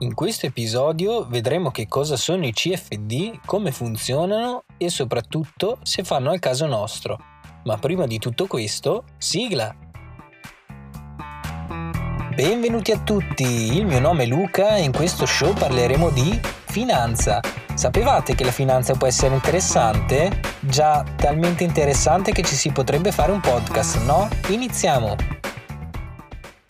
In questo episodio vedremo che cosa sono i CFD, come funzionano e soprattutto se fanno al caso nostro. Ma prima di tutto questo, sigla! Benvenuti a tutti, il mio nome è Luca e in questo show parleremo di finanza. Sapevate che la finanza può essere interessante? Già, talmente interessante che ci si potrebbe fare un podcast, no? Iniziamo!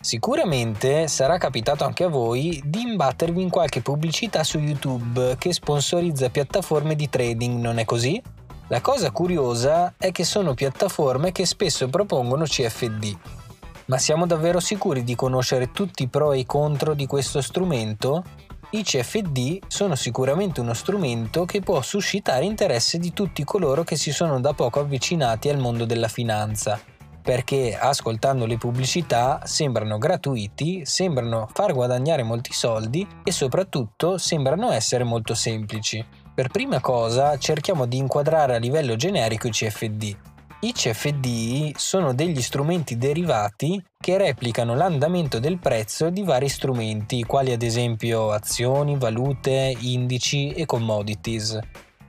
Sicuramente sarà capitato anche a voi di imbattervi in qualche pubblicità su YouTube che sponsorizza piattaforme di trading, non è così? La cosa curiosa è che sono piattaforme che spesso propongono CFD. Ma siamo davvero sicuri di conoscere tutti i pro e i contro di questo strumento? I CFD sono sicuramente uno strumento che può suscitare interesse di tutti coloro che si sono da poco avvicinati al mondo della finanza, perché ascoltando le pubblicità sembrano gratuiti, sembrano far guadagnare molti soldi e soprattutto sembrano essere molto semplici. Per prima cosa cerchiamo di inquadrare a livello generico i CFD. I CFD sono degli strumenti derivati che replicano l'andamento del prezzo di vari strumenti, quali ad esempio azioni, valute, indici e commodities.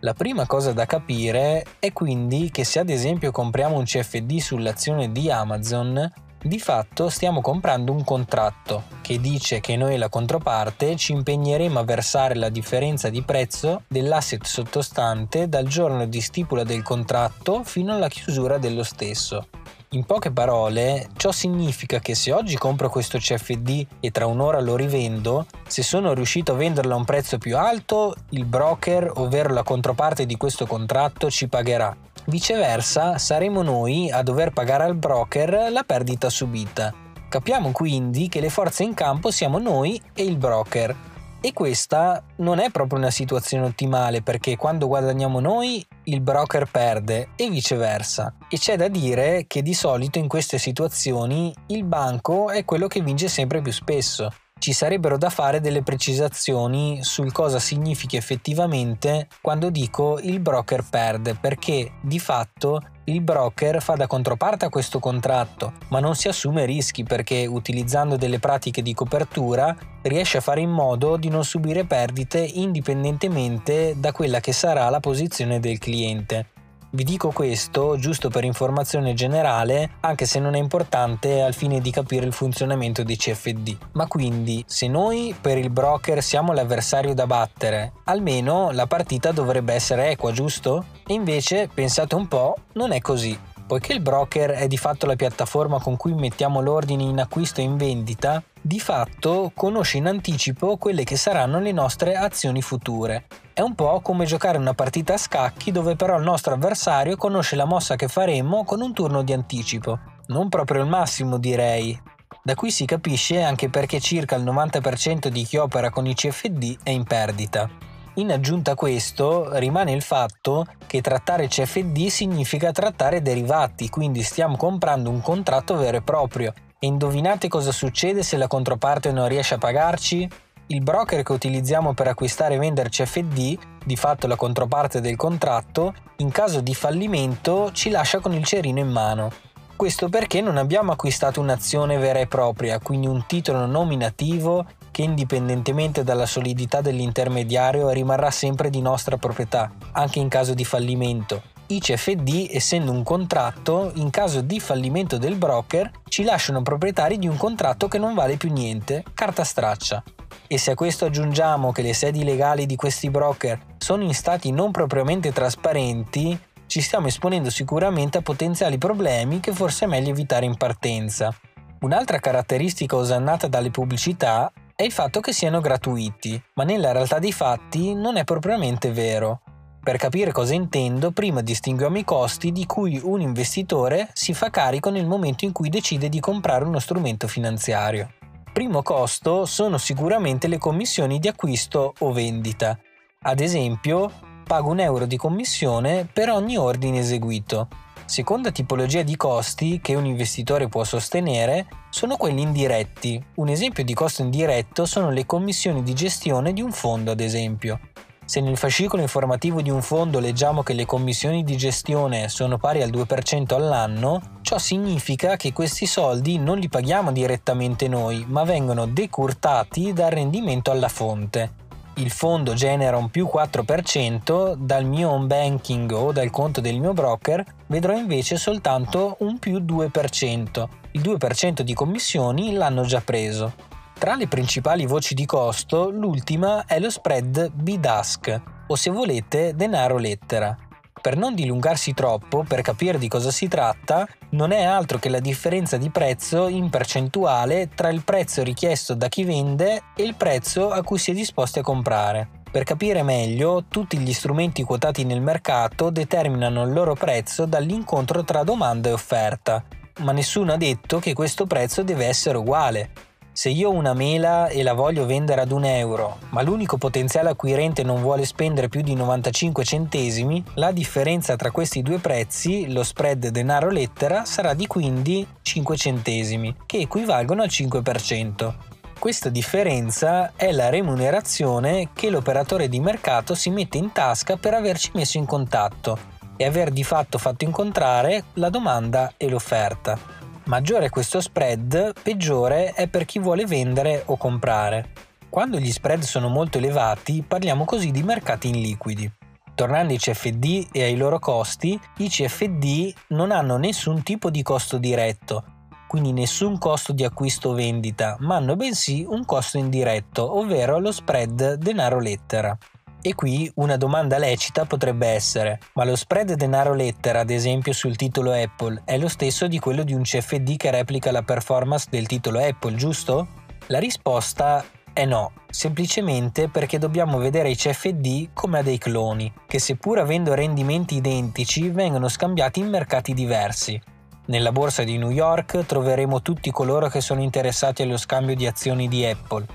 La prima cosa da capire è quindi che se ad esempio compriamo un CFD sull'azione di Amazon, di fatto stiamo comprando un contratto che dice che noi la controparte ci impegneremo a versare la differenza di prezzo dell'asset sottostante dal giorno di stipula del contratto fino alla chiusura dello stesso. In poche parole, ciò significa che se oggi compro questo CFD e tra un'ora lo rivendo, se sono riuscito a venderlo a un prezzo più alto, il broker, ovvero la controparte di questo contratto, ci pagherà. Viceversa, saremo noi a dover pagare al broker la perdita subita. Capiamo quindi che le forze in campo siamo noi e il broker. E questa non è proprio una situazione ottimale perché quando guadagniamo noi il broker perde e viceversa. E c'è da dire che di solito in queste situazioni il banco è quello che vince sempre più spesso ci sarebbero da fare delle precisazioni sul cosa significhi effettivamente quando dico il broker perde, perché di fatto il broker fa da controparte a questo contratto, ma non si assume rischi perché utilizzando delle pratiche di copertura riesce a fare in modo di non subire perdite indipendentemente da quella che sarà la posizione del cliente. Vi dico questo giusto per informazione generale, anche se non è importante al fine di capire il funzionamento dei CFD. Ma quindi, se noi per il broker siamo l'avversario da battere, almeno la partita dovrebbe essere equa, giusto? E invece, pensate un po', non è così. Poiché il broker è di fatto la piattaforma con cui mettiamo l'ordine in acquisto e in vendita, di fatto conosce in anticipo quelle che saranno le nostre azioni future. È un po' come giocare una partita a scacchi dove però il nostro avversario conosce la mossa che faremo con un turno di anticipo. Non proprio il massimo direi. Da qui si capisce anche perché circa il 90% di chi opera con i CFD è in perdita. In aggiunta a questo rimane il fatto che trattare CFD significa trattare derivati, quindi stiamo comprando un contratto vero e proprio. E indovinate cosa succede se la controparte non riesce a pagarci? Il broker che utilizziamo per acquistare e vendere CFD, di fatto la controparte del contratto, in caso di fallimento ci lascia con il cerino in mano. Questo perché non abbiamo acquistato un'azione vera e propria, quindi un titolo nominativo che indipendentemente dalla solidità dell'intermediario rimarrà sempre di nostra proprietà, anche in caso di fallimento. I CFD, essendo un contratto, in caso di fallimento del broker, ci lasciano proprietari di un contratto che non vale più niente, carta straccia. E se a questo aggiungiamo che le sedi legali di questi broker sono in stati non propriamente trasparenti, ci stiamo esponendo sicuramente a potenziali problemi che forse è meglio evitare in partenza. Un'altra caratteristica osannata dalle pubblicità è il fatto che siano gratuiti, ma nella realtà dei fatti non è propriamente vero. Per capire cosa intendo, prima distinguiamo i costi di cui un investitore si fa carico nel momento in cui decide di comprare uno strumento finanziario. Primo costo sono sicuramente le commissioni di acquisto o vendita. Ad esempio, pago un euro di commissione per ogni ordine eseguito. Seconda tipologia di costi che un investitore può sostenere sono quelli indiretti. Un esempio di costo indiretto sono le commissioni di gestione di un fondo, ad esempio. Se nel fascicolo informativo di un fondo leggiamo che le commissioni di gestione sono pari al 2% all'anno, ciò significa che questi soldi non li paghiamo direttamente noi, ma vengono decurtati dal rendimento alla fonte. Il fondo genera un più 4%, dal mio home banking o dal conto del mio broker vedrò invece soltanto un più 2%. Il 2% di commissioni l'hanno già preso. Tra le principali voci di costo, l'ultima è lo spread bid-ask, o se volete denaro-lettera. Per non dilungarsi troppo, per capire di cosa si tratta, non è altro che la differenza di prezzo in percentuale tra il prezzo richiesto da chi vende e il prezzo a cui si è disposti a comprare. Per capire meglio, tutti gli strumenti quotati nel mercato determinano il loro prezzo dall'incontro tra domanda e offerta, ma nessuno ha detto che questo prezzo deve essere uguale. Se io ho una mela e la voglio vendere ad un euro, ma l'unico potenziale acquirente non vuole spendere più di 95 centesimi, la differenza tra questi due prezzi, lo spread denaro-lettera, sarà di quindi 5 centesimi, che equivalgono al 5%. Questa differenza è la remunerazione che l'operatore di mercato si mette in tasca per averci messo in contatto e aver di fatto fatto incontrare la domanda e l'offerta. Maggiore questo spread, peggiore è per chi vuole vendere o comprare. Quando gli spread sono molto elevati, parliamo così di mercati in liquidi. Tornando ai CFD e ai loro costi, i CFD non hanno nessun tipo di costo diretto, quindi nessun costo di acquisto o vendita, ma hanno bensì un costo indiretto, ovvero lo spread denaro-lettera. E qui una domanda lecita potrebbe essere, ma lo spread denaro-lettera, ad esempio sul titolo Apple, è lo stesso di quello di un CFD che replica la performance del titolo Apple, giusto? La risposta è no, semplicemente perché dobbiamo vedere i CFD come a dei cloni, che seppur avendo rendimenti identici vengono scambiati in mercati diversi. Nella borsa di New York troveremo tutti coloro che sono interessati allo scambio di azioni di Apple,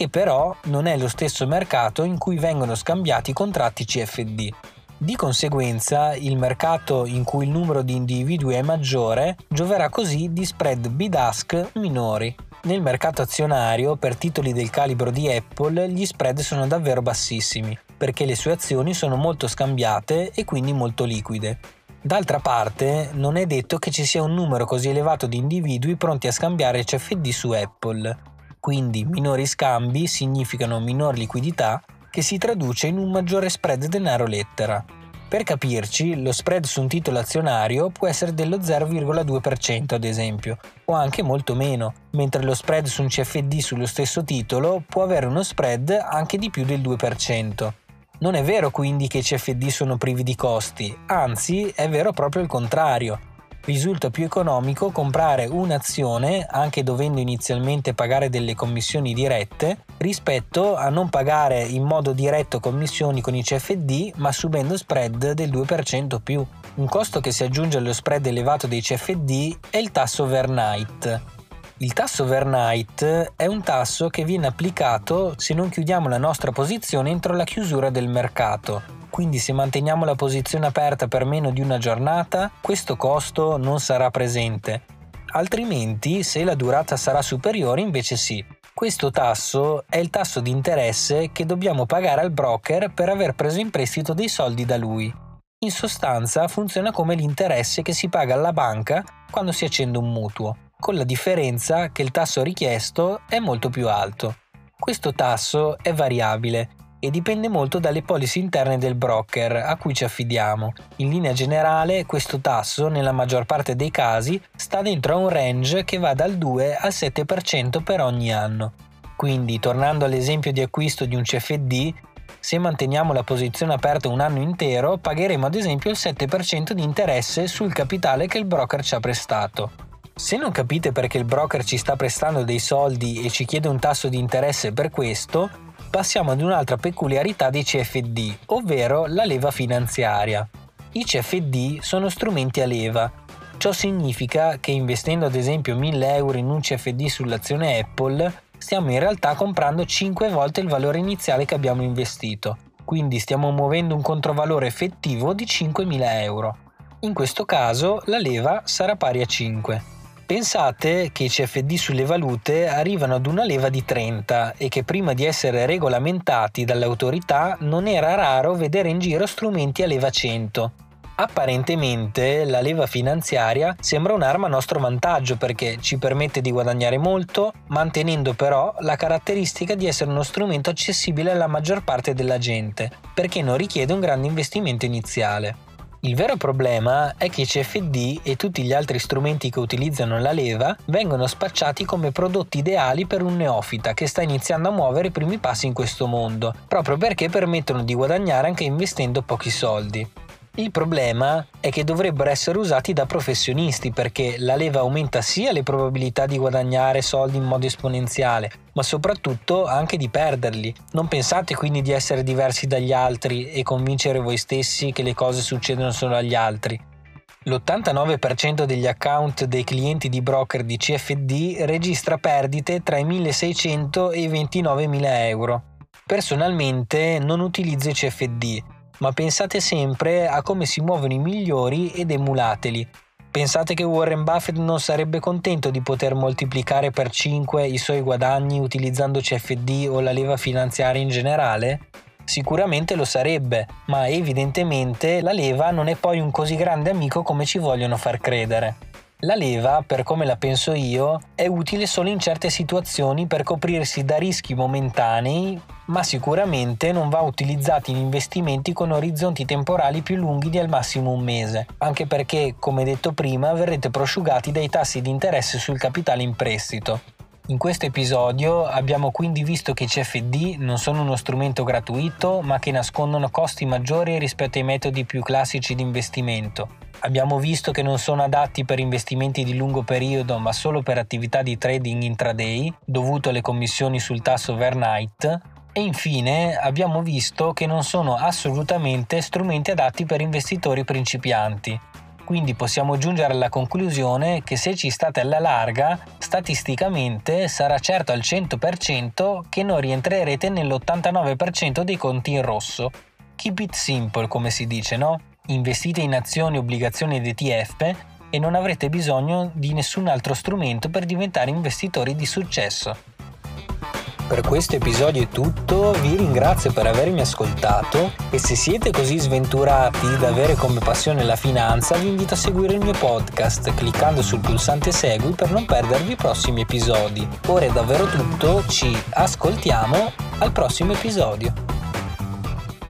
che però non è lo stesso mercato in cui vengono scambiati i contratti CFD. Di conseguenza, il mercato in cui il numero di individui è maggiore gioverà così di spread bid-ask minori. Nel mercato azionario, per titoli del calibro di Apple, gli spread sono davvero bassissimi, perché le sue azioni sono molto scambiate e quindi molto liquide. D'altra parte, non è detto che ci sia un numero così elevato di individui pronti a scambiare CFD su Apple quindi minori scambi significano minor liquidità che si traduce in un maggiore spread denaro-lettera. Per capirci, lo spread su un titolo azionario può essere dello 0,2% ad esempio, o anche molto meno, mentre lo spread su un CFD sullo stesso titolo può avere uno spread anche di più del 2%. Non è vero quindi che i CFD sono privi di costi, anzi è vero proprio il contrario risulta più economico comprare un'azione, anche dovendo inizialmente pagare delle commissioni dirette, rispetto a non pagare in modo diretto commissioni con i CFD, ma subendo spread del 2% più. Un costo che si aggiunge allo spread elevato dei CFD è il tasso overnight. Il tasso overnight è un tasso che viene applicato se non chiudiamo la nostra posizione entro la chiusura del mercato, quindi se manteniamo la posizione aperta per meno di una giornata, questo costo non sarà presente. Altrimenti, se la durata sarà superiore, invece sì. Questo tasso è il tasso di interesse che dobbiamo pagare al broker per aver preso in prestito dei soldi da lui. In sostanza funziona come l'interesse che si paga alla banca quando si accende un mutuo, con la differenza che il tasso richiesto è molto più alto. Questo tasso è variabile e dipende molto dalle policy interne del broker a cui ci affidiamo. In linea generale questo tasso nella maggior parte dei casi sta dentro a un range che va dal 2 al 7% per ogni anno. Quindi tornando all'esempio di acquisto di un CFD, se manteniamo la posizione aperta un anno intero pagheremo ad esempio il 7% di interesse sul capitale che il broker ci ha prestato. Se non capite perché il broker ci sta prestando dei soldi e ci chiede un tasso di interesse per questo, passiamo ad un'altra peculiarità dei CFD, ovvero la leva finanziaria. I CFD sono strumenti a leva. Ciò significa che investendo ad esempio 1000 euro in un CFD sull'azione Apple, stiamo in realtà comprando 5 volte il valore iniziale che abbiamo investito, quindi stiamo muovendo un controvalore effettivo di 5.000 euro. In questo caso la leva sarà pari a 5. Pensate che i CFD sulle valute arrivano ad una leva di 30 e che prima di essere regolamentati dalle autorità non era raro vedere in giro strumenti a leva 100. Apparentemente la leva finanziaria sembra un'arma a nostro vantaggio perché ci permette di guadagnare molto, mantenendo però la caratteristica di essere uno strumento accessibile alla maggior parte della gente, perché non richiede un grande investimento iniziale. Il vero problema è che i CFD e tutti gli altri strumenti che utilizzano la leva vengono spacciati come prodotti ideali per un neofita che sta iniziando a muovere i primi passi in questo mondo, proprio perché permettono di guadagnare anche investendo pochi soldi. Il problema è che dovrebbero essere usati da professionisti perché la leva aumenta sia le probabilità di guadagnare soldi in modo esponenziale, ma soprattutto anche di perderli. Non pensate quindi di essere diversi dagli altri e convincere voi stessi che le cose succedono solo agli altri. L'89% degli account dei clienti di broker di CFD registra perdite tra i 1.600 e i 29.000 euro. Personalmente non utilizzo i CFD ma pensate sempre a come si muovono i migliori ed emulateli. Pensate che Warren Buffett non sarebbe contento di poter moltiplicare per 5 i suoi guadagni utilizzando CFD o la leva finanziaria in generale? Sicuramente lo sarebbe, ma evidentemente la leva non è poi un così grande amico come ci vogliono far credere. La leva, per come la penso io, è utile solo in certe situazioni per coprirsi da rischi momentanei, ma sicuramente non va utilizzata in investimenti con orizzonti temporali più lunghi di al massimo un mese, anche perché, come detto prima, verrete prosciugati dai tassi di interesse sul capitale in prestito. In questo episodio abbiamo quindi visto che i CFD non sono uno strumento gratuito, ma che nascondono costi maggiori rispetto ai metodi più classici di investimento Abbiamo visto che non sono adatti per investimenti di lungo periodo ma solo per attività di trading intraday dovuto alle commissioni sul tasso overnight e infine abbiamo visto che non sono assolutamente strumenti adatti per investitori principianti. Quindi possiamo giungere alla conclusione che se ci state alla larga, statisticamente sarà certo al 100% che non rientrerete nell'89% dei conti in rosso. Keep it simple, come si dice, no? investite in azioni, obbligazioni ed ETF e non avrete bisogno di nessun altro strumento per diventare investitori di successo. Per questo episodio è tutto, vi ringrazio per avermi ascoltato e se siete così sventurati da avere come passione la finanza vi invito a seguire il mio podcast cliccando sul pulsante segui per non perdervi i prossimi episodi. Ora è davvero tutto, ci ascoltiamo al prossimo episodio.